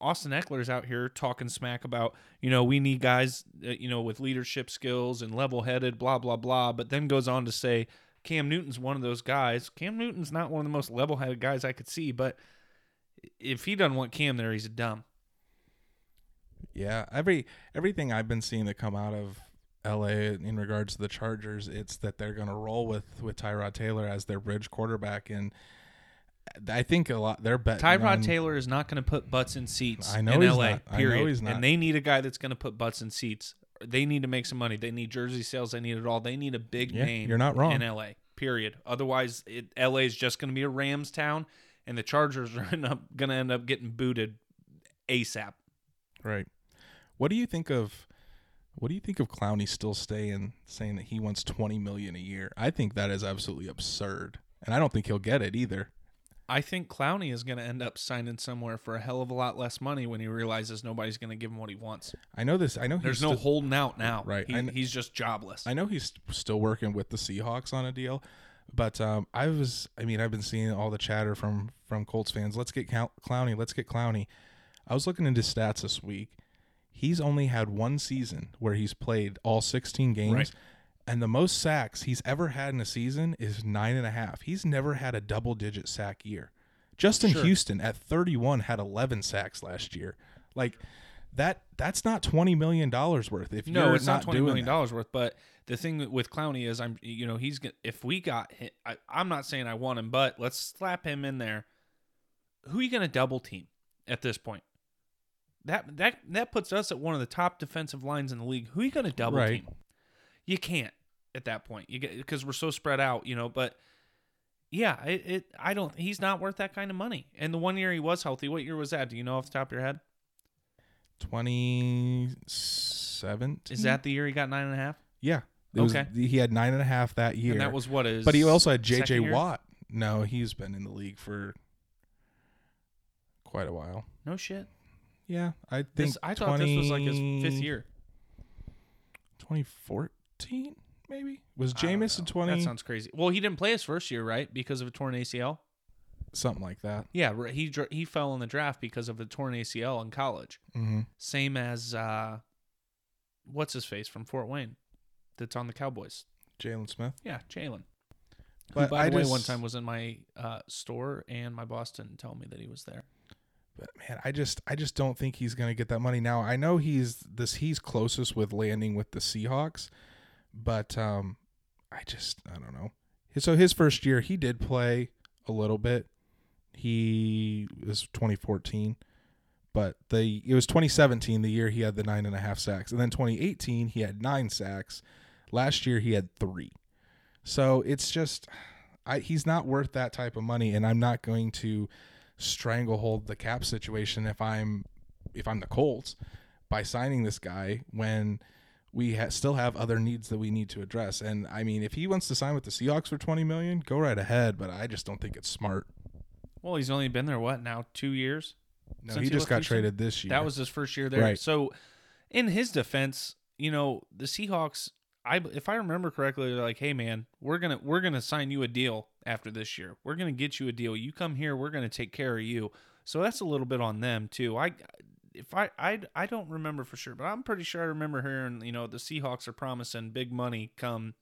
Austin Ekeler's out here talking smack about, you know, we need guys, uh, you know, with leadership skills and level headed, blah, blah, blah. But then goes on to say Cam Newton's one of those guys. Cam Newton's not one of the most level headed guys I could see, but if he doesn't want Cam there, he's dumb. Yeah, every everything I've been seeing that come out of LA in regards to the Chargers, it's that they're going to roll with with Tyrod Taylor as their bridge quarterback, and I think a lot they're betting. Tyrod on- Taylor is not going to put butts in seats I know in he's LA. not. I know Period. he's not. And they need a guy that's going to put butts in seats. They need to make some money. They need jersey sales. They need it all. They need a big Yeah, name. you're not wrong. in LA. Period. Otherwise, it, LA is just going to be a Rams town, and the Chargers are going to end up getting booted ASAP. Right. What do you think of? What do you think of Clowney still staying, saying that he wants twenty million a year? I think that is absolutely absurd, and I don't think he'll get it either. I think Clowney is going to end up signing somewhere for a hell of a lot less money when he realizes nobody's going to give him what he wants. I know this. I know There's no holding out now. Right. He- kn- he's just jobless. I know he's still working with the Seahawks on a deal, but um, I was, I mean, I've been seeing all the chatter from from Colts fans. Let's get Clow- Clowney. Let's get Clowney. I was looking into stats this week. He's only had one season where he's played all 16 games, Right. And the most sacks he's ever had in a season is nine and a half. He's never had a double digit sack year. Justin Sure. Houston at 31 had 11 sacks last year. Like that. That's not 20 million dollars worth. If No, you're it's not twenty doing million that. dollars worth. But the thing with Clowney is, I'm you know he's gonna if we got him, I, I'm not saying I want him, but let's slap him in there. Who are you gonna double team at this point? That that that puts us at one of the top defensive lines in the league. Who are you gonna double Right. team? You can't at that point. You get because we're so spread out, you know. But yeah, it, it I don't he's not worth that kind of money. And the one year he was healthy, what year was that? Do you know off the top of your head? 2017. Is that the year he got nine and a half? Yeah. Was- Okay. he had nine and a half that year. And that was what is but he also had J.J. Watt. No, he's been in the league for quite a while. No shit. Yeah, I think This, I thought this was like his fifth year. 2014 maybe was Jameis in 20 That sounds crazy. Well, he didn't play his first year, right? Because of a torn ACL. something like that. Yeah, right, he dr- he fell in the draft because of a torn ACL in college. hmm Same as uh, what's his face from Fort Wayne, that's on the Cowboys. Jaylon Smith. Yeah, Jaylon. Who, But by I the way, just, one time was in my uh, store, and my boss didn't tell me that he was there. but man, I just I just don't think he's going to get that money now. I know he's this he's closest with landing with the Seahawks, but um I just I don't know. So his first year he did play a little bit. He was 2014, but the it was 2017 the year he had the nine and a half sacks, and then 2018 he had nine sacks. Last year he had three. So it's just, I he's not worth that type of money, and I'm not going to stranglehold the cap situation if I'm if I'm the Colts by signing this guy when we ha- still have other needs that we need to address. And I mean, if he wants to sign with the Seahawks for 20 million, go right ahead. But I just don't think it's smart. Well, he's only been there what now? Two years. No, he he just got Houston? traded this year. That was his first year there. Right. So, in his defense, you know, the Seahawks. I if I remember correctly, they're like, "Hey, man, we're gonna we're gonna sign you a deal after this year. We're gonna get you a deal. You come here, we're gonna take care of you." So that's a little bit on them too. I if I I I don't remember for sure, but I'm pretty sure I remember hearing you know the Seahawks are promising big money come,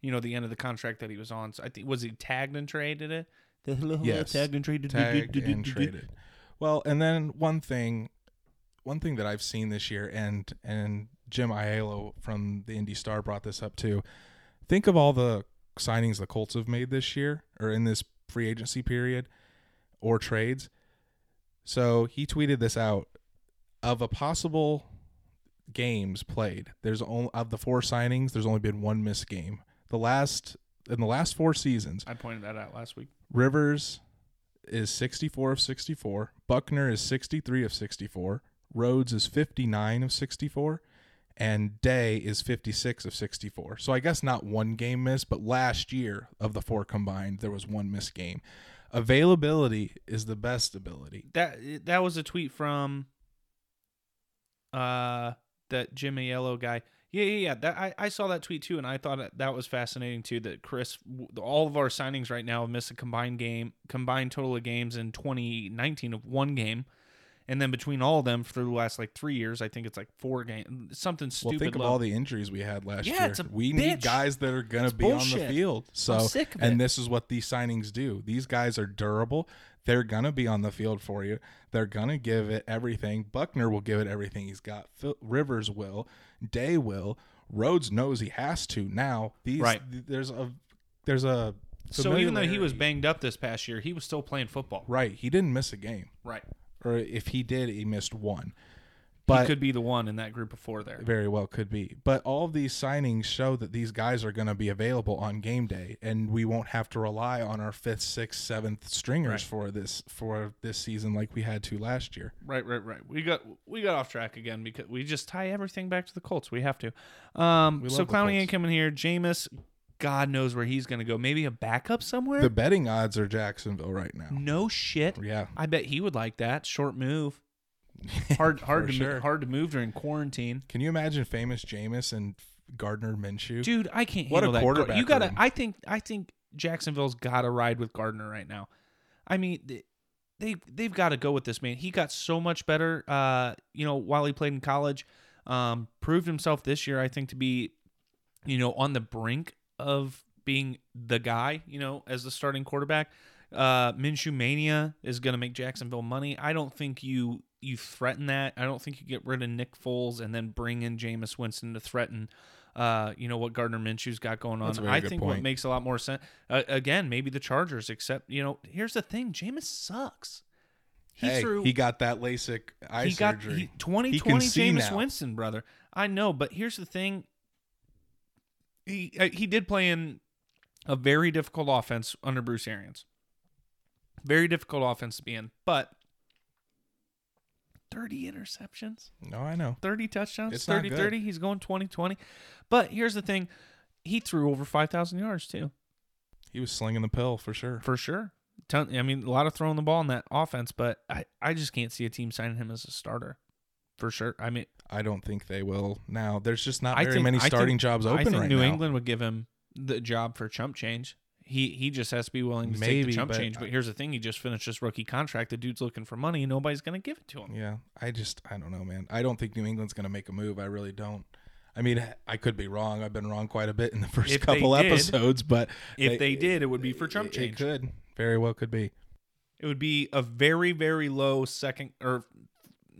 you know, the end of the contract that he was on. So I think was he tagged and traded it. The Yes. tagged and traded. tagged and traded. Well, and then one thing, one thing that I've seen this year, and and Jim Ayello from the Indy Star brought this up too. Think of all the signings the Colts have made this year, or in this free agency period, or trades. So he tweeted this out of a possible games played. There's only of the four signings. There's only been one missed game. The last in the last four seasons, I pointed that out last week. Rivers is 64 of 64. Buckner is 63 of 64. Rhodes is 59 of 64. And Day is 56 of 64. So I guess not one game missed, but last year of the four combined, there was one missed game. Availability is the best ability. that that was a tweet from uh that Jim Ayello guy. Yeah, yeah, yeah. That I, I saw that tweet too, and I thought that- that was fascinating too. That Chris, all of our signings right now have missed a combined game, combined total of games in 2019 of one game, and then between all of them for the last like three years, I think it's like four games, something stupid. Well, think of all the injuries we had last Yeah, year. it's a we need guys that are going It's be on the field. So, and this is what these signings do. These guys are durable. They're going to be on the field for you. They're going to give it everything. Buckner will give it everything he's got. Phil, Rivers will. Day will. Rhodes knows he has to now. These Right. th- there's a there's a so even though he was banged up this past year, he was still playing football. right, he didn't miss a game. Right. Or if he did, he missed one. But he could be the one in that group of four there. Very well could be. But all of these signings show that these guys are going to be available on game day and we won't have to rely on our 5th, 6th, 7th stringers Right. for this for this season like we had to last year. Right, right, right. We got we got off track again because we just tie everything back to the Colts. We have to. Um, We so Clowney ain't coming here. Jameis, God knows where he's gonna go. Maybe a backup somewhere. The betting odds are Jacksonville right now. no shit. Yeah. I bet he would like that short move. Hard, hard to sure. mo- hard to move during quarantine. Can you imagine famous Jameis and Gardner Minshew? Dude, I can't What a that. quarterback You gotta. room. I think. I think Jacksonville's got to ride with Gardner right now. I mean, they they they've got to go with this man. He got so much better. Uh, you know, while he played in college, um, proved himself this year. I think to be, you know, on the brink of being the guy. You know, as the starting quarterback. Uh, Minshew mania is going to make Jacksonville money. I don't think you you threaten that. I don't think you get rid of Nick Foles and then bring in Jameis Winston to threaten. Uh, you know what Gardner Minshew's got going on. That's a very I think what makes a lot more sense. Uh, again, maybe the Chargers. Except you know, here's the thing: Jameis sucks. He hey, threw. he got that LASIK eye he got surgery. he, 2020 He Jameis. Winston, brother. I know, but here's the thing. He uh, he did play in a very difficult offense under Bruce Arians. Very difficult offense to be in, but 30 interceptions, No, I know. 30 touchdowns, It's not 30 good. 30. He's going 20 20. But here's the thing he threw over 5,000 yards too, He was slinging the pill for sure. for sure. Ton- I mean, a lot of throwing the ball in that offense, but I, I just can't see a team signing him as a starter. For sure. I mean, I don't think they will now. There's just not I very think- many I think- starting jobs I open think right New now. England would give him the job for chump change. He he just has to be willing to take Maybe, the chump but change. But here's the thing: he just finished his rookie contract. The dude's looking for money, and nobody's gonna give it to him. Yeah, I just I don't know, man. I don't think New England's going to make a move. I really don't. I mean, I could be wrong. I've been wrong quite a bit in the first If couple did- episodes, but If they did, it would be for chump it- change. It could very well could be. It would be a very very low second or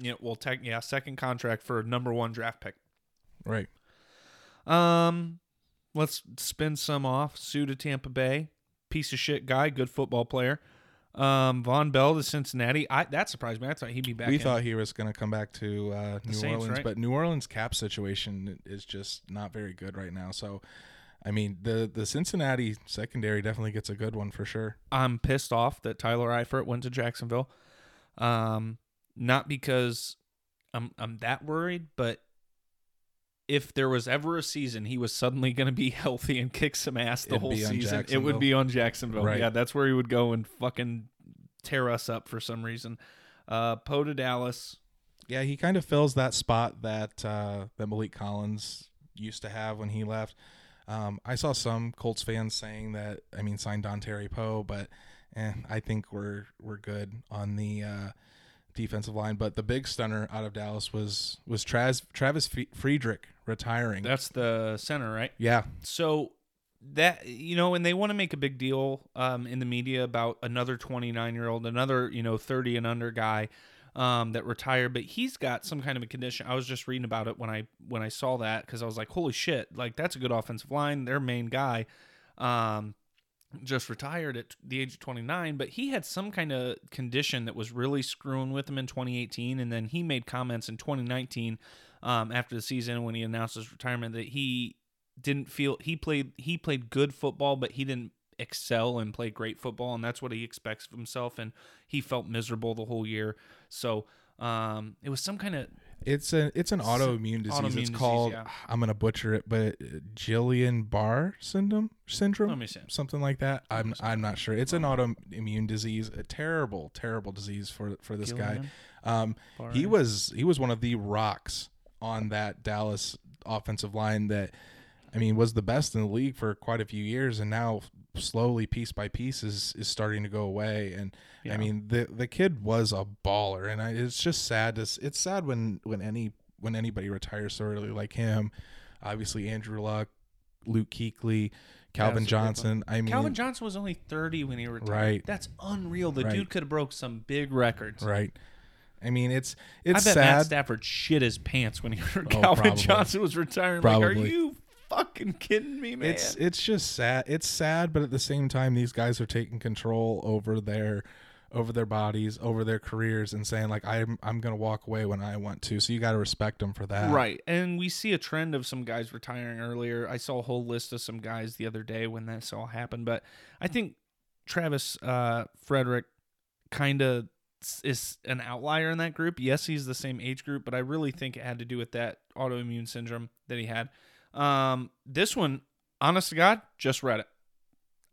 you know well tech yeah second contract for a number one draft pick. Right. Um, let's spin some off. Suh to Tampa Bay, piece of shit guy, good football player. Um, Vonn Bell to Cincinnati. I that surprised me. I thought he'd be back. we in. thought he was going to come back to uh, New Saints, Orleans, right? but New Orleans cap situation is just not very good right now. So, I mean, the the Cincinnati secondary definitely gets a good one for sure. I'm pissed off that Tyler Eifert went to Jacksonville. Um, not because I'm I'm that worried, but if there was ever a season he was suddenly going to be healthy and kick some ass the It'd whole season, it would be on Jacksonville. Right. Yeah, that's where he would go and fucking tear us up for some reason. Uh, Poe to Dallas. Yeah, he kind of fills that spot that uh, that Maliek Collins used to have when he left. Um, I saw some Colts fans saying that I mean sign Dontari Poe, but eh, I think we're we're good on the uh, defensive line. But the big stunner out of Dallas was was Traz, Travis Frederick retiring. That's the center, right? yeah, So that you know, and they want to make a big deal um, in the media about another 29 year old, another you know 30 and under guy um, that retired, but he's got some kind of a condition. I was just reading about it when I when I saw that because I was like, holy shit, like that's a good offensive line. Their main guy. Um, just retired at the age of 29, but he had some kind of condition that was really screwing with him in 2018. And then he made comments in 2019 um, after the season when he announced his retirement that he didn't feel he played he played good football, but he didn't excel and play great football, and that's what he expects of himself. And he felt miserable the whole year. So um, it was some kind of it's a it's an autoimmune disease. autoimmune it's disease, called yeah. I'm gonna butcher it, but Guillain-Barré syndrome syndrome. let me see. something like that. I'm I'm not sure. It's an autoimmune disease, a terrible, terrible disease for for this guy. Um, he was he was one of the rocks on that Dallas offensive line that I mean was the best in the league for quite a few years, and now slowly, piece by piece, is is starting to go away. And Yeah. I mean the the kid was a baller, and I, it's just sad. To, it's sad when when any when anybody retires so early like him. Obviously, Andrew Luck, Luke Kuechly, Calvin that's a big one. Johnson. I mean, Calvin Johnson was only 30 when he retired. Right. That's unreal. The Right. dude could have broke some big records. right. I mean, it's it's I bet Matt sad. Stafford shit his pants when he heard Oh, Calvin probably. Johnson was retiring. Like, are Probably. you fucking kidding me, man? It's it's just sad. It's sad, but at the same time, these guys are taking control over their over their bodies, over their careers, and saying like I'm I'm gonna walk away when I want to. So you got to respect them for that. Right. And we see a trend of some guys retiring earlier. I saw a whole list of some guys the other day when this all happened. But I think Travis uh, Frederick kind of is an outlier in that group. Yes, he's the same age group, but I really think it had to do with that autoimmune syndrome that he had. Um, this one, honest to God, just read it.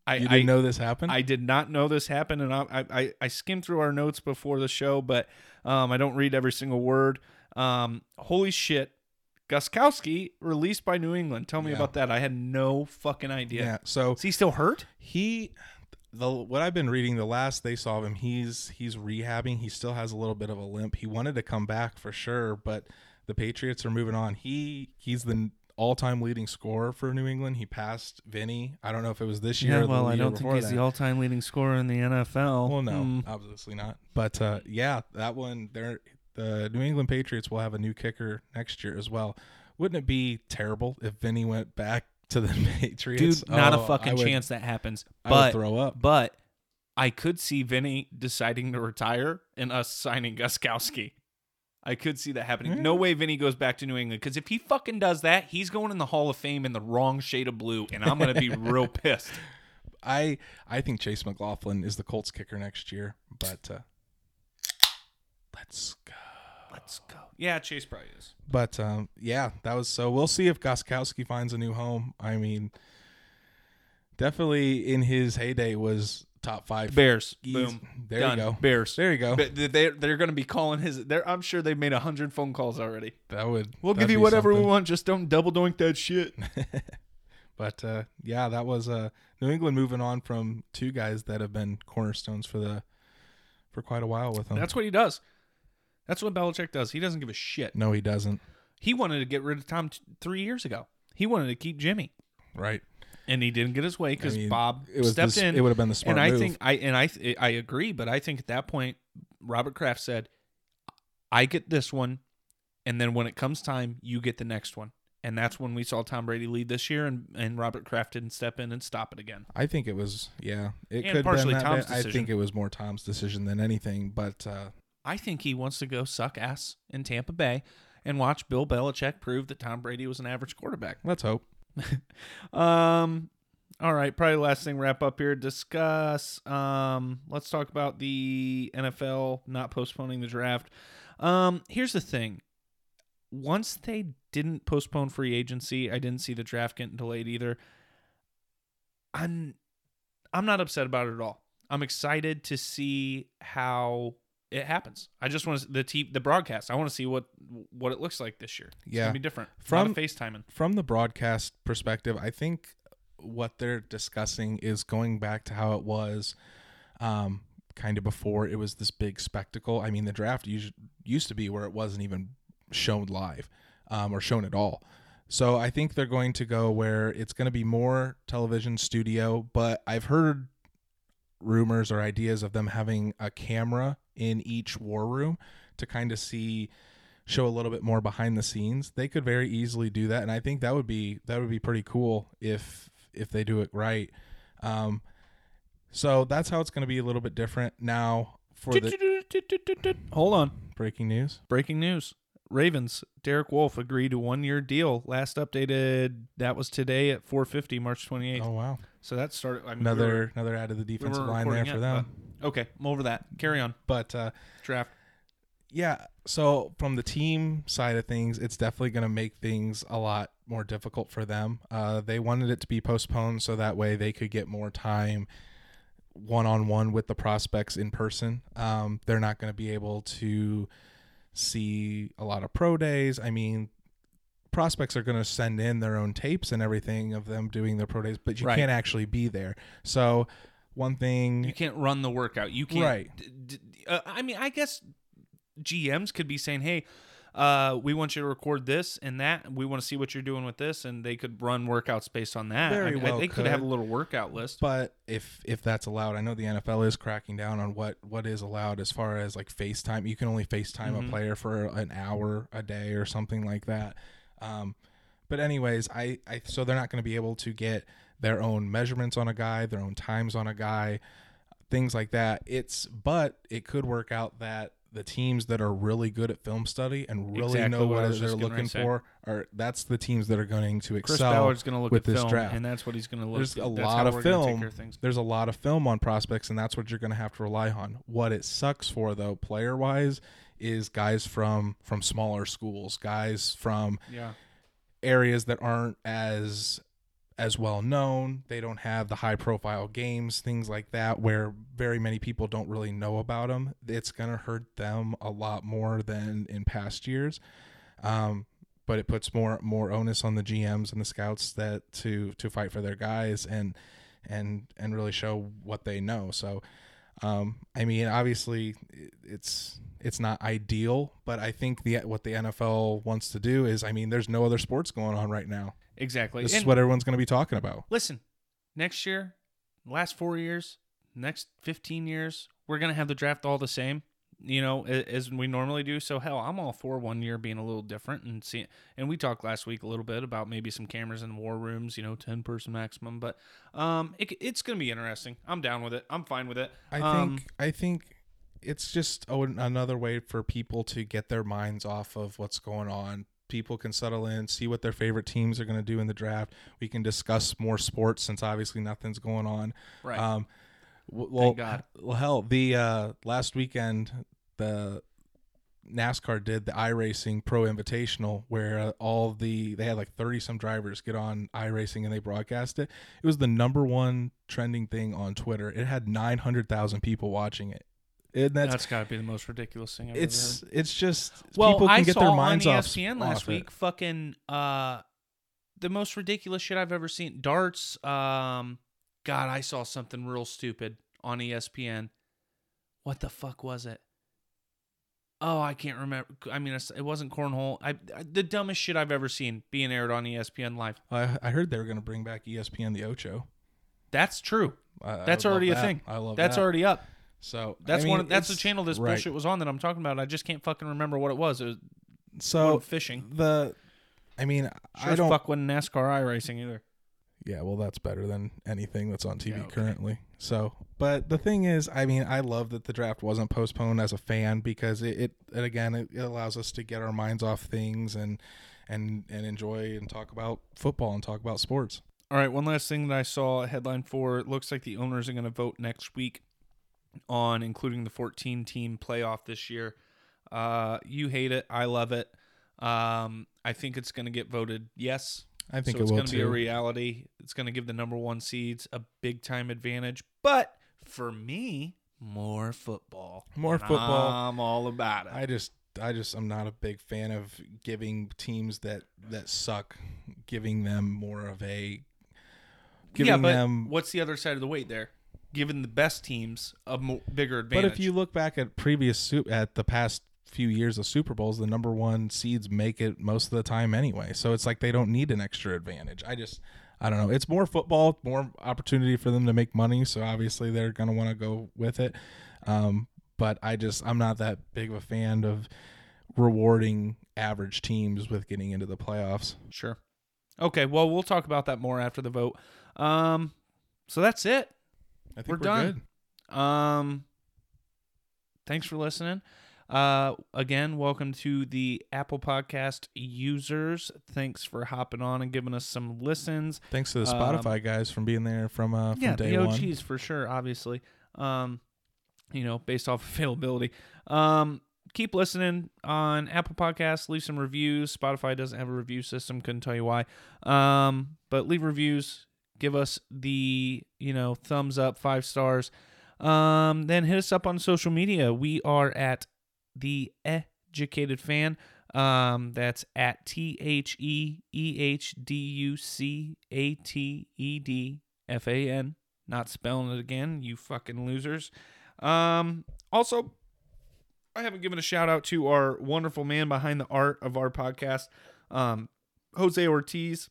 I, You I didn't know this happened. I did not know this happened, and I I, I skimmed through our notes before the show, but um, I don't read every single word. Um, holy shit, Gostkowski released by New England. Tell me Yeah. about that. I had no fucking idea. yeah. So Is he still hurt? he the what I've been reading the last they saw of him he's he's rehabbing he still has a little bit of a limp he wanted to come back for sure but the Patriots are moving on he he's the all-time leading scorer for New England he passed Vinny I don't know if it was this year Yeah, well, or the year before that. The all-time leading scorer in the NFL. well no obviously not but uh yeah that one there the New England Patriots will have a new kicker next year as well wouldn't it be terrible if Vinny went back to the Patriots dude, not Oh, a I fucking would- chance that happens. I would But throw up but I could see Vinny deciding to retire and us signing Gostkowski. I could see that happening. No way Vinny goes back to New England because if he fucking does that, he's going in the Hall of Fame in the wrong shade of blue, and I'm gonna be real pissed. I I think Chase McLaughlin is the Colts kicker next year, but uh, let's go. Let's go. Yeah, Chase probably is. But um, yeah, that was so. We'll see if Gostkowski finds a new home. I mean, definitely in his heyday was top five. Bears. Boom. There Done. you go. Bears. There you go. But they they're going to be calling his. They're, I'm sure they've made a hundred phone calls already. That would. We'll give you whatever we want. Just don't double doink that shit. But uh, yeah, that was uh, New England moving on from two guys that have been cornerstones for the for quite a while with them. That's what he does. That's what Belichick does. He doesn't give a shit. no, he doesn't. He wanted to get rid of Tom t- three years ago. He wanted to keep Jimmy, Right. And he didn't get his way because I mean, Bob It was. stepped the, in. It would have been the smart and I move. think I and I I agree, but I think at that point, Robert Kraft said, "I get this one, and then when it comes time, you get the next one." And that's when we saw Tom Brady lead this year, and, and Robert Kraft didn't step in and stop it again. I think it was. Yeah, it And could have partially been that Tom's bit. I decision. think it was more Tom's decision than anything. But uh, I think he wants to go suck ass in Tampa Bay and watch Bill Belichick prove that Tom Brady was an average quarterback. let's hope. Um, all right, probably last thing wrap up here. Discuss. Um, let's talk about the NFL not postponing the draft. Um, here's the thing. Once they didn't postpone free agency, I didn't see the draft getting delayed either. I'm I'm not upset about it at all. I'm excited to see how it happens. I just want to the t- the broadcast. I want to see what what it looks like this year. It's Yeah. gonna be different. From- From FaceTiming. From the broadcast perspective, I think what they're discussing is going back to how it was, um, kind of before it was this big spectacle. I mean, the draft used used to be where it wasn't even shown live, um, or shown at all. So I think they're going to go where it's going to be more television studio, but I've heard rumors or ideas of them having a camera in each war room to kind of see show a little bit more behind the scenes. They could very easily do that and I think that would be that would be pretty cool if if they do it right. Um so that's how it's going to be a little bit different now for the Hold on. breaking news. Breaking news. Ravens, Derek Wolfe agreed to one year deal. Last updated that was today at 450, March 28th. Oh wow. So that started I mean, Another another out of the we were, we defensive line there for it, them. but- okay, I'm over that. Carry on. But uh Draft. yeah so from the team side of things it's definitely going to make things a lot more difficult for them uh, they wanted it to be postponed so that way they could get more time one-on-one with the prospects in person um, they're not going to be able to see a lot of pro days i mean prospects are going to send in their own tapes and everything of them doing their pro days but you Right. can't actually be there so one thing You can't run the workout. You can't. Right. d- d- uh, I mean, I guess GMs could be saying, "Hey, uh, we want you to record this and that. We want to see what you're doing with this," and they could run workouts based on that. Very I well they could have a little workout list. But if if that's allowed, I know the NFL is cracking down on what what is allowed as far as like FaceTime. You can only FaceTime Mhm. a player for an hour a day or something like that. Um, but anyways, I, I so they're not going to be able to get their own measurements on a guy, their own times on a guy, things like that. It's but it could work out that the teams that are really good at film study and really Exactly know what what, they're just getting ready looking for are that's the teams that are going to Chris excel. Ballard's going to look with at this film, draft. and that's what he's going to look. There's a lot of we're gonna take film. care of things. There's a lot of film on prospects, and that's what you're going to have to rely on. What it sucks for though, player wise, is guys from from smaller schools, guys from Yeah. areas that aren't as as well known. They don't have the high profile games, things like that, where very many people don't really know about them. It's going to hurt them a lot more than in past years. Um, but it puts more more onus on the GMs and the scouts that to to fight for their guys and and and really show what they know. So um, I mean, obviously, it's it's not ideal, but I think the what the NFL wants to do is, I mean, there's no other sports going on right now. Exactly. This And is what everyone's going to be talking about. listen, next year, last four years, next 15 years, we're going to have the draft all the same, you know, as we normally do. So, hell, I'm all for one year being a little different and see. And we talked last week a little bit about maybe some cameras in war rooms, you know, 10 person maximum. But um, it, it's to be interesting. I'm down with it. I'm fine with it. I Um, think I think it's just oh, another way for people to get their minds off of what's going on people can settle in, see what their favorite teams are going to do in the draft. We can discuss more sports since obviously nothing's going on. Right. Um, well, God. well, hell, the uh, last weekend the NASCAR did the iRacing Pro Invitational, where uh, all the they had like thirty some drivers get on iRacing and they broadcast it. It was the number one trending thing on Twitter. It had nine hundred thousand people watching it. And that's, That's got to be the most ridiculous thing I've it's ever it's just. Well, people can I get their minds on E off ESPN last off it. week. Fucking uh, the most ridiculous shit I've ever seen. Darts. Um, God, I saw something real stupid on ESPN. What the fuck was it? Oh, I can't remember. I mean, it wasn't cornhole. I, I the dumbest shit I've ever seen being aired on ESPN live. I, I heard they were going to bring back ESPN the Ocho. That's true. I, I That's already a that. thing. I love That's that. already up. so. That's I mean, one. Of, that's the channel this right. bullshit was on that I'm talking about. I just can't fucking remember what it was. It was So fishing. the, I mean, Sure I don't. fuck wasn't NASCAR iRacing either. Yeah, well, that's better than anything that's on TV Yeah, okay. currently. So, but the thing is, I mean, I love that the draft wasn't postponed as a fan because it, it, it again, it, it allows us to get our minds off things and and and enjoy and talk about football and talk about sports. All right, one last thing that I saw a headline for. It looks like the owners are going to vote next week on including the 14 team playoff this year. Uh, you hate it. I love it. Um, I think it's going to get voted yes. I think so it it's going to be a reality. It's going to give the number one seeds a big time advantage. But for me, more football. More football. I'm all about it. I just, I just, I'm not a big fan of giving teams that that suck, giving them more of a, giving yeah, but them what's the other side of the weight there? Giving the best teams a mo- bigger advantage. But if you look back at previous at the past few years of Super Bowls, the number one seeds make it most of the time anyway. So it's like they don't need an extra advantage. I just I don't know. It's more football, more opportunity for them to make money. So obviously they're gonna want to go with it. Um, but I just I'm not that big of a fan of rewarding average teams with getting into the playoffs. Sure. Okay, well, we'll talk about that more after the vote. Um, so that's it. I think We're we're, done. good. Um, thanks for listening. Uh, again, welcome to the Apple Podcast users. Thanks for hopping on and giving us some listens. Thanks to the Um, Spotify guys from being there from uh from yeah, day the one. OGs for sure. Obviously, um, you know, based off availability. Um, keep listening on Apple Podcasts. Leave some reviews. Spotify doesn't have a review system. Couldn't tell you why. Um, but leave reviews. Give us the you know thumbs up, five stars. Um, then hit us up on social media. We are at the Educated Fan. Um, that's at T H E E H D U C A T E D F A N. Not spelling it again, you fucking losers. Um, also, I haven't given a shout out to our wonderful man behind the art of our podcast, um, Jose Ortiz.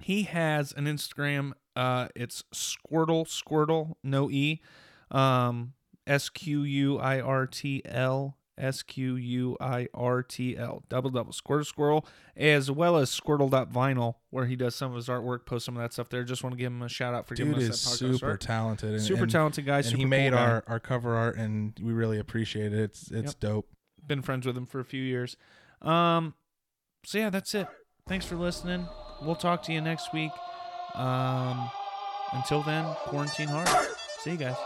He has an Instagram. Uh, it's Squirtle Squirtle, no e, um, S Q U I R T L S Q U I R T L. Double double Squirtle Squirrel, as well as Squirtle.vinyl, where he does some of his artwork, post some of that stuff there. Just want to give him a shout out for Dude giving is us that podcast super art. talented. And, Super and, talented guy. and super he cool made guy. our, our cover art and we really appreciate it it's it's Yep. dope been friends with him for a few years. Um, so yeah, that's it. Thanks for listening. We'll talk to you next week. Um, until then, quarantine hard. See you guys.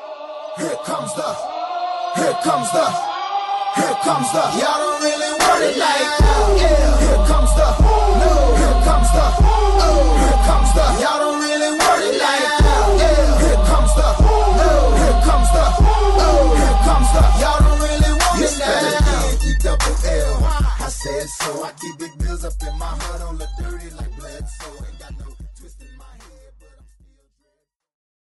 Here comes the, here comes the, comes the y'all don't really want it like. Oh, here comes the here comes the oh, here comes the y'all don't really it like. Oh, here comes the here comes the here comes the y'all don't really it like double L. I said so. I keep big bills up in my heart, on the dirty like blood, so ain't got no twist in my.